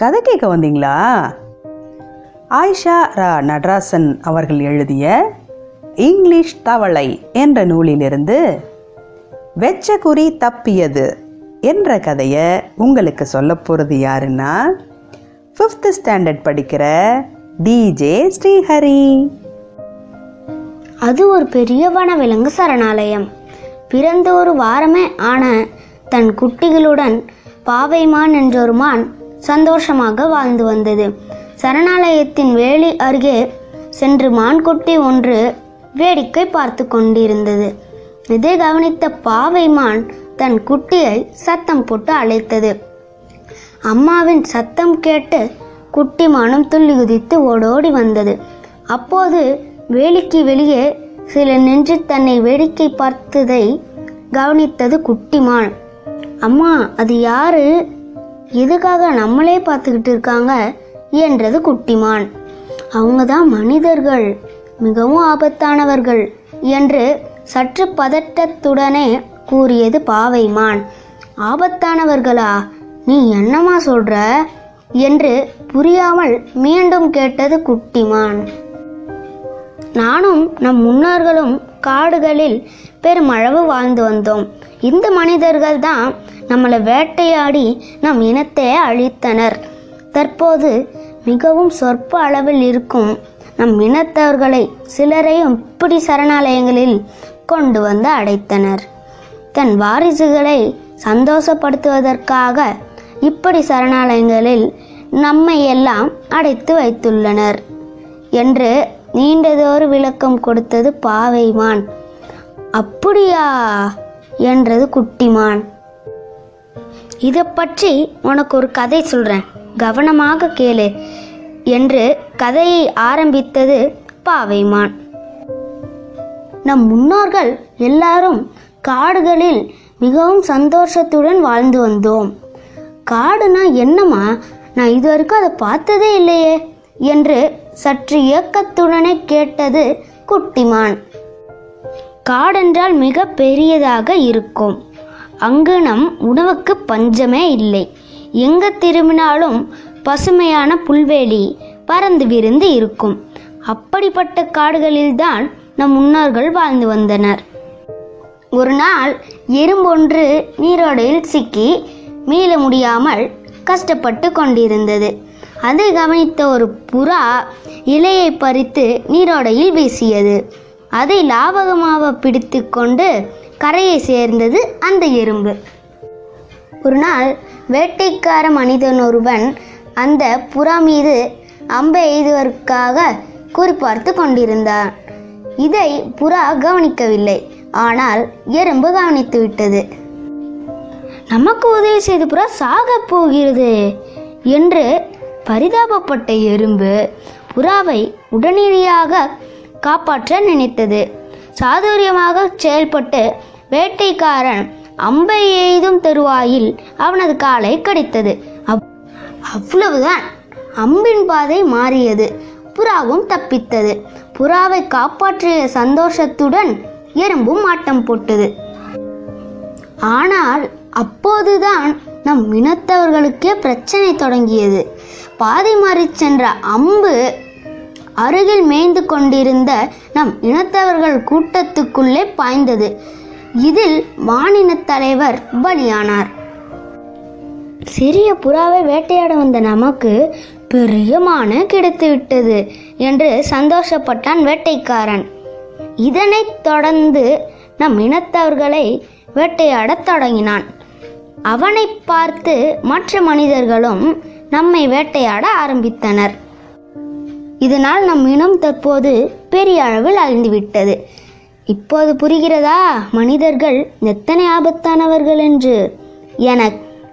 கதை கேட்க வந்தீங்களா? ஆயிஷா ரா நடராசன் அவர்கள் எழுதிய இங்கிலீஷ் தவளை என்ற நூலிலிருந்து வெச்ச குறி தப்பியது என்ற கதையை உங்களுக்கு சொல்ல போகிறது யாருன்னா ஃபிஃப்த் ஸ்டாண்டர்ட் படிக்கிற டிஜே ஸ்ரீஹரி. அது ஒரு பெரிய வனவிலங்கு சரணாலயம். பிறந்த ஒரு வாரமே ஆன தன் குட்டிகளுடன் பாவைமான் என்றொரு மான் சந்தோஷமாக வாழ்ந்து வந்தது. சரணாலயத்தின் வேலி அருகே சென்று மான்குட்டி ஒன்று வேடிக்கை பார்த்து கொண்டிருந்தது. இதை கவனித்த பாவைமான் தன் குட்டியை சத்தம் போட்டு அழைத்தது. அம்மாவின் சத்தம் கேட்டு குட்டி மானும் துள்ளி குதித்து ஓடோடி வந்தது. அப்போது வேலிக்கு வெளியே சில நின்று தன்னை வேடிக்கை பார்த்ததை கவனித்தது குட்டி மான். அம்மா அது யாரு? எதுக்காக நம்மளே பார்த்துக்கிட்டு இருக்காங்க என்றது குட்டிமான். அவங்க தான் மனிதர்கள் மிகவும் ஆபத்தானவர்கள் என்று சற்று பதட்டத்துடனே கூறியது பாவைமான். ஆபத்தானவர்களா நீ என்னம்மா சொல்ற? என்று புரியாமல் மீண்டும் கேட்டது குட்டிமான். நானும் நம் முன்னோர்களும் காடுகளில் பெருமளவு வாழ்ந்து வந்தோம். இந்த மனிதர்கள் தான் நம்மளை வேட்டையாடி நம் இனத்தை அழித்தனர். தற்போது மிகவும் சொற்ப அளவில் இருக்கும் நம் இனத்தவர்களை சிலரையும் இப்படி சரணாலயங்களில் கொண்டு வந்து அடைத்தனர். தன் வாரிசுகளை சந்தோஷப்படுத்துவதற்காக இப்படி சரணாலயங்களில் நம்மை எல்லாம் அடைத்து வைத்துள்ளனர் என்று நீண்டதொரு விளக்கம் கொடுத்தது பாவைமான். அப்படியா? என்றது குட்டிமான். இதை பற்றி உனக்கு ஒரு கதை சொல்றேன். கவனமாக கேளு என்று கதையை ஆரம்பித்தது பாவைமான். நம் முன்னோர்கள் எல்லாரும் காடுகளில் மிகவும் சந்தோஷத்துடன் வாழ்ந்து வந்தோம். காடுனா என்னம்மா? நான் இது வரைக்கும் அதை பார்த்ததே இல்லையே என்று சற்று இயக்கத்துடனே கேட்டது குட்டிமான். காடென்றால் மிக பெரியதாக இருக்கும். அங்கு நம் உணவுக்கு பஞ்சமே இல்லை. எங்க திரும்பினாலும் பசுமையான புல்வெளி பறந்து விரிந்து இருக்கும். அப்படிப்பட்ட காடுகளில்தான் நம் முன்னோர்கள் வாழ்ந்து வந்தனர். ஒரு நாள் எறும்பொன்று நீரோடையில் சிக்கி மீள முடியாமல் கஷ்டப்பட்டு கொண்டிருந்தது. அதை கவனித்த ஒரு புறா இலையை பறித்து நீரோடையில் வீசியது. அதை லாபகமாக பிடித்து கொண்டு கரையை சேர்ந்தது அந்த எறும்பு. ஒரு நாள் வேட்டைக்கார மனிதன் ஒருவன் அந்த புறா மீது அம்பை எய்துவதற்காக குறிப்பார்த்து கொண்டிருந்தான். இதை புறா கவனிக்கவில்லை. ஆனால் எறும்பு கவனித்து விட்டது. நமக்கு உதவி செய்த புறா சாகப் போகிறது என்று பரிதாபப்பட்ட எறும்பு புறாவை உடனடியாக காப்பாற்ற நினைத்தது. சாதுரியமாக செயல்பட்டு வேட்டைக்காரன் அம்பை எய்தும் தருவாயில் அவனது காலை கடித்தது. அவ்- அவ்வளவுதான். அம்பின் பாதை மாறியது. புறாவும் தப்பித்தது. புறாவை காப்பாற்றிய சந்தோஷத்துடன் எறும்பும் ஆட்டம் போட்டது. ஆனால் அப்போதுதான் நம் இனத்தவர்களுக்கே பிரச்சனை தொடங்கியது. பாதை மாறிச் சென்ற அம்பு அருகில் மேய்ந்து கொண்டிருந்த நம் இனத்தவர்கள் கூட்டத்துக்குள்ளே பாய்ந்தது. இதில் மாநிலத் தலைவர் பலியானார். சிறிய புறாவை வேட்டையாட வந்த நமக்கு பெரிய மானு கிடைத்து விட்டது என்று சந்தோஷப்பட்டான் வேட்டைக்காரன். இதனைத் தொடர்ந்து நம் இனத்தவர்களை வேட்டையாடத் தொடங்கினான். அவனை பார்த்து மற்ற மனிதர்களும் நம்மை வேட்டையாட ஆரம்பித்தனர். இதனால் நம் இனம் தற்போது பெரிய அளவில் அழிந்துவிட்டது. இப்போது புரிகிறதா? மனிதர்கள் எத்தனை ஆபத்தானவர்கள் என்று? என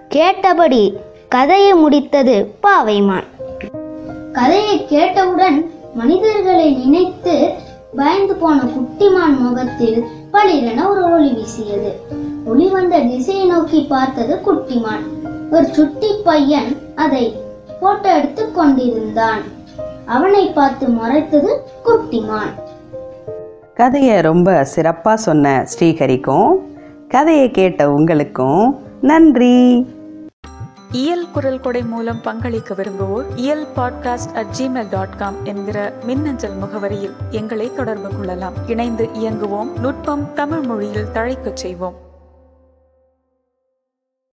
கேட்டபடி கதையை முடித்தது பாவைமான். கதையை கேட்டவுடன் மனிதர்களை நினைத்து பயந்து போன குட்டிமான் முகத்தில் பளிரென ஒரு ஒளி வீசியது. ஒளி வந்த திசையை நோக்கி பார்த்தது குட்டிமான். ஒரு சுட்டி பையன் அதை போட்டோ எடுத்து கொண்டிருந்தான். அவனை பார்த்து மறைத்தது குட்டிமான் கதையை ரொம்ப சிறப்பாக சொன்ன ஸ்ரீஹரிக்கும் கதையை கேட்ட உங்களுக்கும் நன்றி. இயல் குரல் கொடை மூலம் பங்களிக்க விரும்புவோர் Iyal podcast at Gmail dot com என்கிற மின்னஞ்சல் முகவரியில் எங்களை தொடர்பு கொள்ளலாம். இணைந்து இயங்குவோம் நுட்பம் தமிழ் மொழியில் தழைக்கச் செய்வோம்.